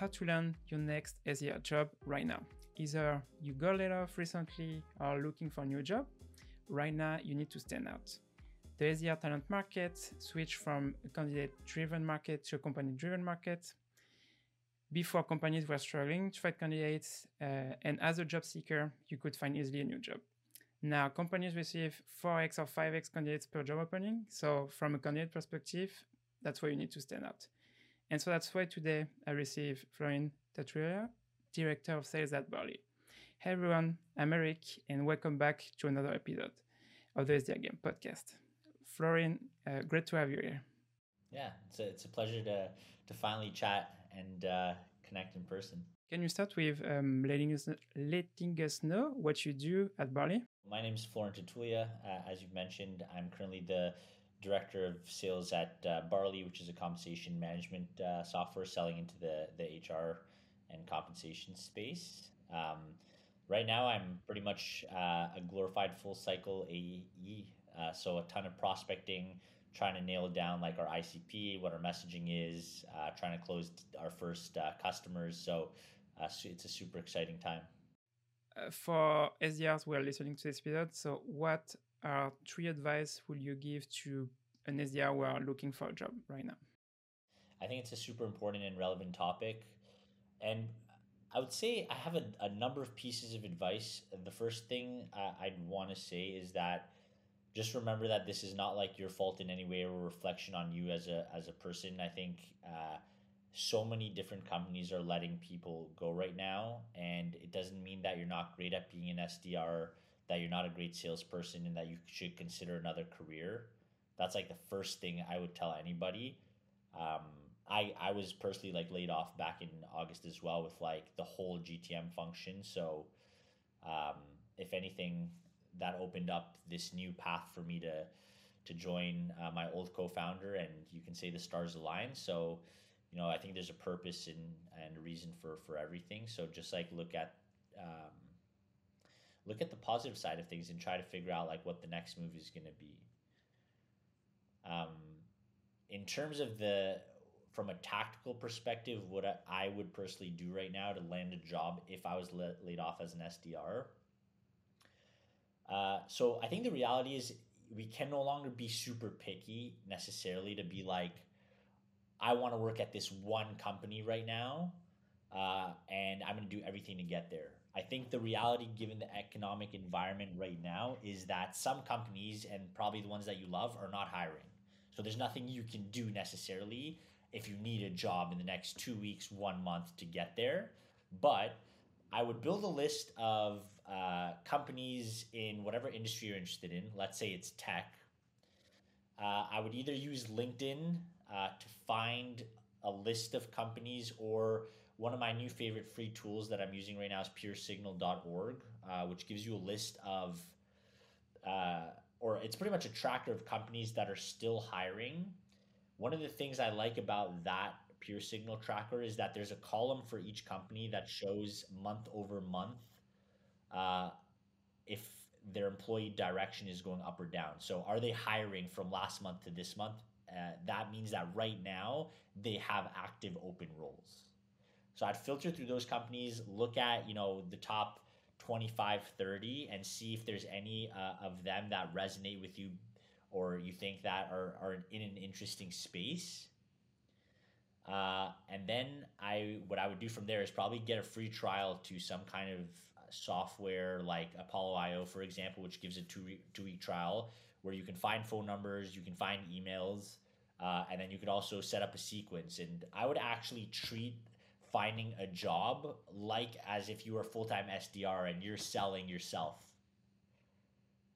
how to land your next SDR job right now. Either you got laid off recently or looking for a new job, right now you need to stand out. The SDR talent market switched from a candidate driven market to a company driven market. Before companies were struggling to find candidates, uh, and as a job seeker, you could find easily a new job. Now, companies receive 4x or 5x candidates per job opening. So, from a candidate perspective, that's where you need to stand out. And so that's why today I receive Florin Tatulea, Director of Sales at Barley. Hey everyone, I'm Elric, and welcome back to another episode of the SDR Game podcast. Florin, uh, great to have you here. Yeah, it's a, it's a pleasure to, to finally chat and uh, connect in person. Can you start with um, letting, us, letting us know what you do at Barley? My name is Florin Tatulea. Uh, as you've mentioned, I'm currently the director of sales at uh, Barley, which is a compensation management uh, software selling into the, the HR and compensation space. Um, right now, I'm pretty much uh, a glorified full cycle AE, uh, so a ton of prospecting, trying to nail down like our ICP, what our messaging is, uh, trying to close our first uh, customers. So it's a super exciting time. for SDRs who are listening to this episode, so what are three advice would you give to an SDR who are looking for a job right now? I think it's a super important and relevant topic. And I would say I have a, a number of pieces of advice. The first thing I, I'd want to say is that just remember that this is not like your fault in any way or a reflection on you as a as a person. I think uh, so many different companies are letting people go right now, and it doesn't mean that you're not great at being an SDR that you're not a great salesperson and that you should consider another career. That's like the first thing I would tell anybody. Um, I I was personally like laid off back in August as well with like the whole GTM function. So um, if anything, that opened up this new path for me to to join uh, my old co-founder, and you can say the stars align. So you know I think there's a purpose and and a reason for for everything. So just like look at um, look at the positive side of things and try to figure out like what the next move is going to be. Um, in terms of the from a tactical perspective, what I would personally do right now to land a job if I was laid off as an SDR. Uh, so I think the reality is we can no longer be super picky necessarily to be like, I want to work at this one company right now, uh, and I'm going to do everything to get there. I think the reality, given the economic environment right now, is that some companies, and probably the ones that you love, are not hiring. So there's nothing you can do necessarily if you need a job in the next two weeks, one month to get there. But I would build a list of uh, companies in whatever industry you're interested in. Let's say it's tech. Uh, I would either use LinkedIn uh, to find a list of companies or one of my new favorite free tools that I'm using right now is peersignal.org, uh, which gives you a list of, uh, or it's pretty much a tracker of companies that are still hiring. One of the things I like about that PeerSignal tracker is that there's a column for each company that shows month over month uh, if their employee direction is going up or down. So, are they hiring from last month to this month? Uh, that means that right now they have active open roles. So I'd filter through those companies, look at, you know, the top 25, 30 and see if there's any uh, of them that resonate with you or you think that are, are in an interesting space. Uh, and then I, what I would do from there is probably get a free trial to some kind of software like Apollo IO, for example, which gives a two two week trial where you can find phone numbers, you can find emails, uh, and then you could also set up a sequence. And I would actually treat finding a job like as if you were a full-time SDR and you're selling yourself.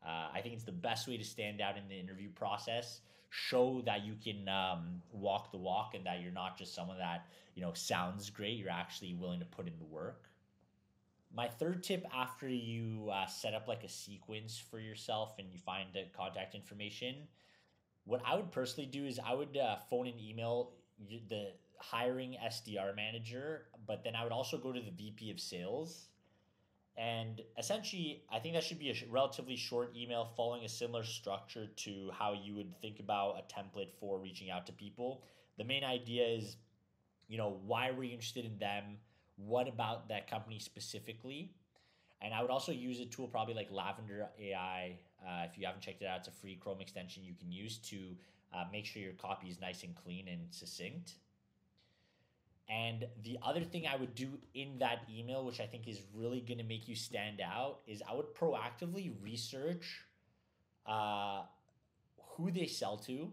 Uh, I think it's the best way to stand out in the interview process. Show that you can um, walk the walk and that you're not just someone that you know sounds great. You're actually willing to put in the work. My third tip after you uh, set up like a sequence for yourself and you find the contact information, what I would personally do is I would uh, phone and email the hiring SDR manager, but then I would also go to the VP of sales. And essentially, I think that should be a relatively short email following a similar structure to how you would think about a template for reaching out to people. The main idea is, you know, why were you interested in them? What about that company specifically? And I would also use a tool probably like Lavender AI. Uh, if you haven't checked it out, it's a free Chrome extension you can use to uh, make sure your copy is nice and clean and succinct. And the other thing I would do in that email, which I think is really going to make you stand out, is I would proactively research uh, who they sell to.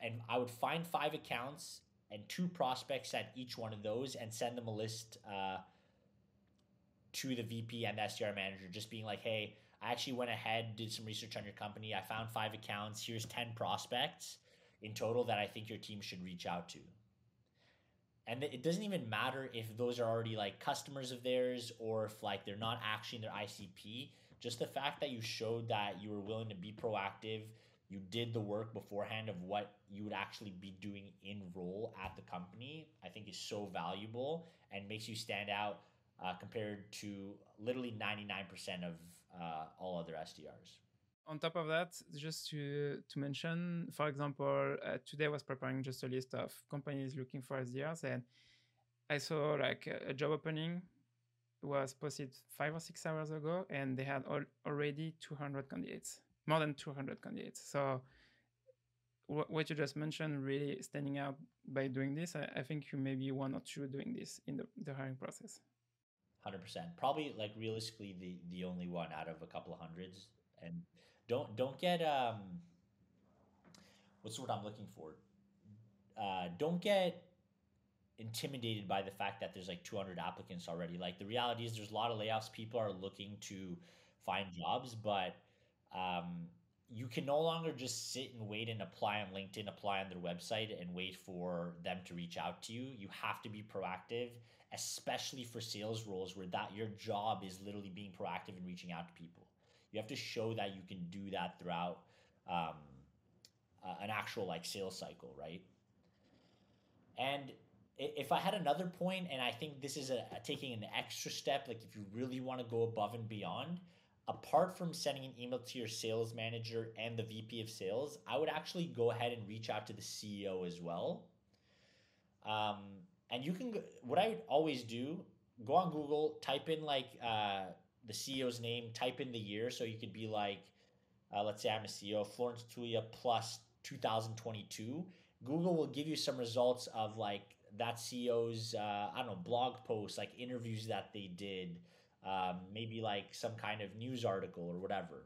And I would find five accounts and two prospects at each one of those and send them a list uh, to the VP and the SDR manager, just being like, hey, I actually went ahead, did some research on your company. I found five accounts. Here's 10 prospects in total that I think your team should reach out to and it doesn't even matter if those are already like customers of theirs or if like they're not actually in their ICP. Just the fact that you showed that you were willing to be proactive, you did the work beforehand of what you would actually be doing in role at the company, I think is so valuable and makes you stand out uh, compared to literally 99% of uh, all other SDRs on top of that, just to, to mention, for example, uh, today I was preparing just a list of companies looking for SDRs, and I saw like a, job opening was posted five or six hours ago, and they had all, already 200 candidates, more than 200 candidates. So what you just mentioned really standing out by doing this. I, I think you may be one or two doing this in the, the hiring process. 100%. Probably like realistically the, the only one out of a couple of hundreds. And don't don't get um what's the word I'm looking for? Uh, don't get intimidated by the fact that there's like 200 applicants already. Like the reality is, there's a lot of layoffs. People are looking to find jobs, but um, you can no longer just sit and wait and apply on LinkedIn, apply on their website, and wait for them to reach out to you. You have to be proactive, especially for sales roles where that your job is literally being proactive and reaching out to people. You have to show that you can do that throughout um, uh, an actual like sales cycle, right? And if I had another point, and I think this is a, a taking an extra step, like if you really want to go above and beyond, apart from sending an email to your sales manager and the VP of sales, I would actually go ahead and reach out to the CEO as well. Um, and you can, what I would always do, go on Google, type in like uh, the CEO's name, type in the year. So you could be like, uh, let's say I'm a CEO, Florin Tatulea plus 2022. Google will give you some results of like that CEO's, uh, I don't know, blog posts, like interviews that they did, um, maybe like some kind of news article or whatever.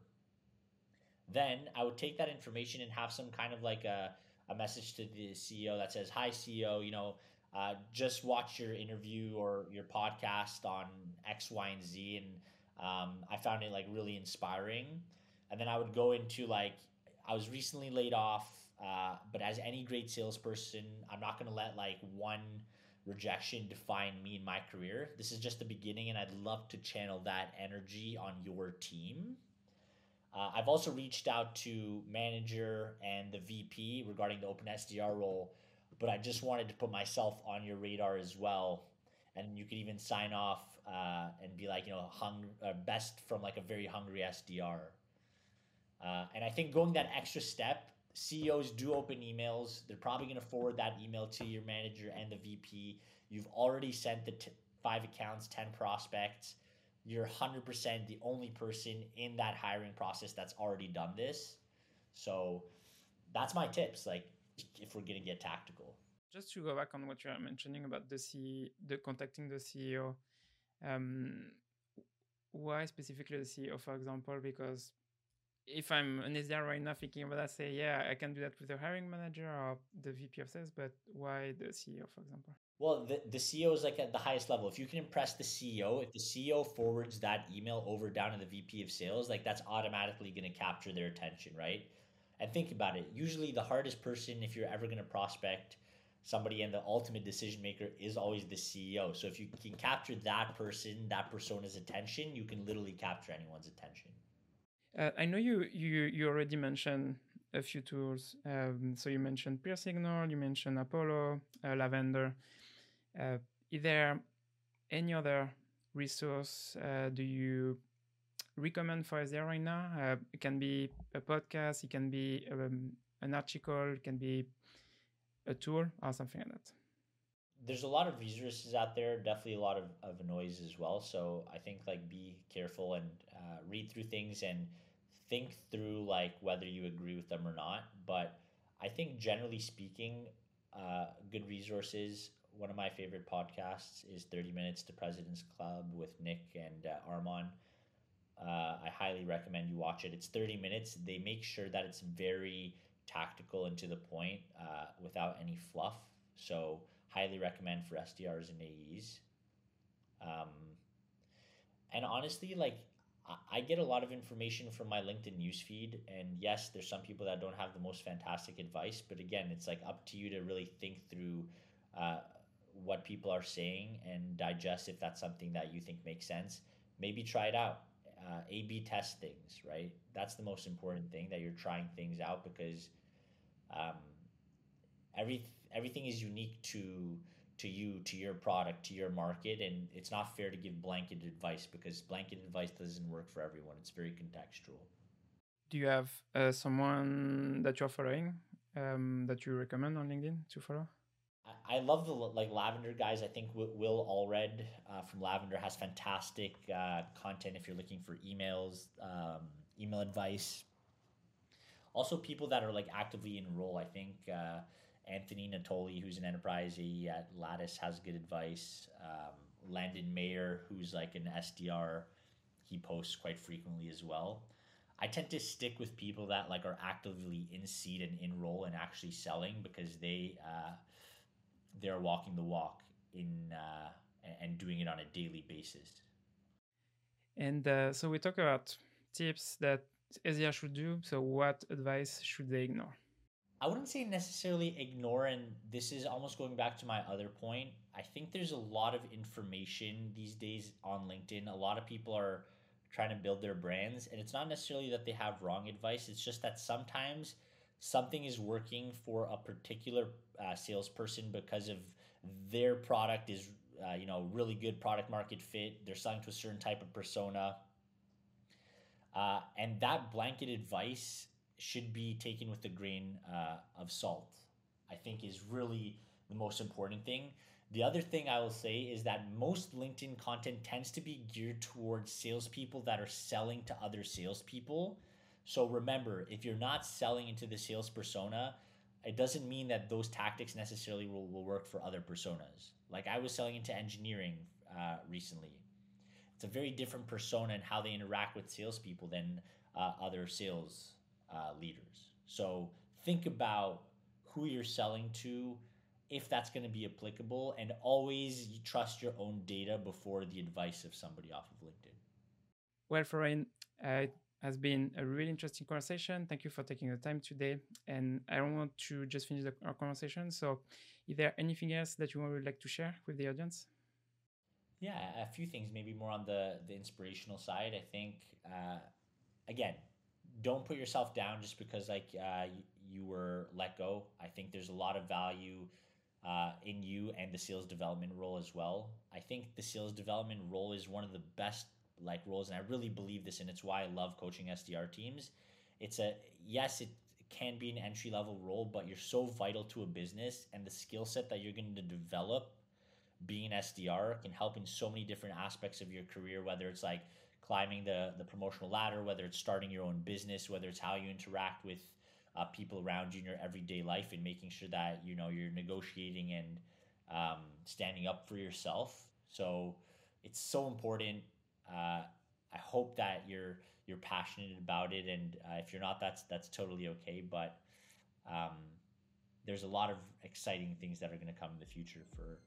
Then I would take that information and have some kind of like a, a message to the CEO that says, Hi, CEO, you know, uh, just watch your interview or your podcast on X, Y, and Z. And um, I found it like really inspiring. And then I would go into like, I was recently laid off, uh, but as any great salesperson, I'm not going to let like one rejection define me in my career. This is just the beginning, and I'd love to channel that energy on your team. Uh, I've also reached out to manager and the VP regarding the open SDR role, but I just wanted to put myself on your radar as well. And you could even sign off uh, and be like, you know, hung, uh, best from like a very hungry SDR. Uh, and I think going that extra step, CEOs do open emails. They're probably going to forward that email to your manager and the VP. You've already sent the t- five accounts, 10 prospects. You're 100% the only person in that hiring process that's already done this. So that's my tips. Like, if we're going to get tactical. Just to go back on what you're mentioning about the C, the contacting the CEO, um, why specifically the CEO, for example? Because if I'm an SDR right now thinking about that, say, yeah, I can do that with the hiring manager or the VP of sales, but why the CEO, for example? Well, the, the CEO is like at the highest level. If you can impress the CEO, if the CEO forwards that email over down to the VP of sales, like that's automatically going to capture their attention, right? And think about it. Usually, the hardest person, if you're ever going to prospect, somebody and the ultimate decision maker is always the CEO. So if you can capture that person, that persona's attention, you can literally capture anyone's attention. Uh, I know you you you already mentioned a few tools. Um, so you mentioned PeerSignal, you mentioned Apollo, uh, Lavender. Uh, is there any other resource uh, do you recommend for SDR right now? Uh, it can be a podcast, it can be um, an article, it can be a tool or something like that? there's a lot of resources out there, definitely a lot of, of noise as well. So I think like be careful and uh, read through things and think through like whether you agree with them or not. But I think generally speaking, uh, good resources. One of my favorite podcasts is 30 Minutes to President's Club with Nick and uh, Armand. Uh, I highly recommend you watch it. It's 30 minutes. They make sure that it's very tactical and to the point uh, without any fluff. So, highly recommend for SDRs and AEs. Um, and honestly, like I get a lot of information from my LinkedIn newsfeed, and yes, there's some people that don't have the most fantastic advice, but again, it's like up to you to really think through uh, what people are saying and digest if that's something that you think makes sense. Maybe try it out. Uh, A/B test things, right? That's the most important thing that you're trying things out because um, every everything is unique to to you, to your product, to your market, and it's not fair to give blanket advice because blanket advice doesn't work for everyone. It's very contextual. Do you have uh, someone that you're following um, that you recommend on LinkedIn to follow? I love the like Lavender guys. I think Will Allred uh, from Lavender has fantastic uh, content if you're looking for emails, um, email advice. Also, people that are like actively enroll. I think uh, Anthony Natoli, who's an enterprise AE at Lattice, has good advice. Um, Landon Meyer, who's like an SDR, he posts quite frequently as well. I tend to stick with people that like are actively in seat and in role and actually selling because they uh, they're walking the walk in uh, and doing it on a daily basis. And uh, so we talk about tips that SDR should do. So what advice should they ignore? I wouldn't say necessarily ignore, and this is almost going back to my other point. I think there's a lot of information these days on LinkedIn. A lot of people are trying to build their brands, and it's not necessarily that they have wrong advice, it's just that sometimes something is working for a particular uh, salesperson because of their product is uh, you know really good product market fit they're selling to a certain type of persona uh, and that blanket advice should be taken with a grain uh, of salt. I think is really the most important thing. The other thing I will say is that most LinkedIn content tends to be geared towards salespeople that are selling to other salespeople. So remember, if you're not selling into the sales persona, it doesn't mean that those tactics necessarily will, will work for other personas. Like I was selling into engineering uh, recently. It's a very different persona and how they interact with salespeople than uh, other sales uh, leaders. So think about who you're selling to, if that's going to be applicable, and always trust your own data before the advice of somebody off of LinkedIn. Well, Florian, uh, has been a really interesting conversation. Thank you for taking the time today. And I don't want to just finish the, our conversation. So, is there anything else that you would like to share with the audience? Yeah, a few things, maybe more on the the inspirational side. I think, uh, again, don't put yourself down just because like uh, you, were let go. I think there's a lot of value uh, in you and the sales development role as well. I think the sales development role is one of the best like roles, and I really believe this, and it's why I love coaching SDR teams. It's a yes, it can be an entry level role, but you're so vital to a business, and the skill set that you're going to develop being an SDR can help in so many different aspects of your career, whether it's like climbing the, the promotional ladder, whether it's starting your own business, whether it's how you interact with uh, people around you in your everyday life and making sure that, you know, you're negotiating and um, standing up for yourself. So it's so important. Uh, I hope that you're, you're passionate about it. And uh, if you're not, that's, that's totally okay. But um, there's a lot of exciting things that are going to come in the future for,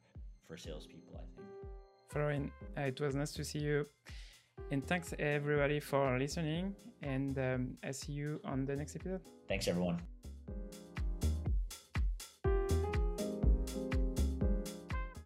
for salespeople, I think. Florian, uh, it was nice to see you. And thanks everybody for listening. And um, I see you on the next episode. Thanks, everyone.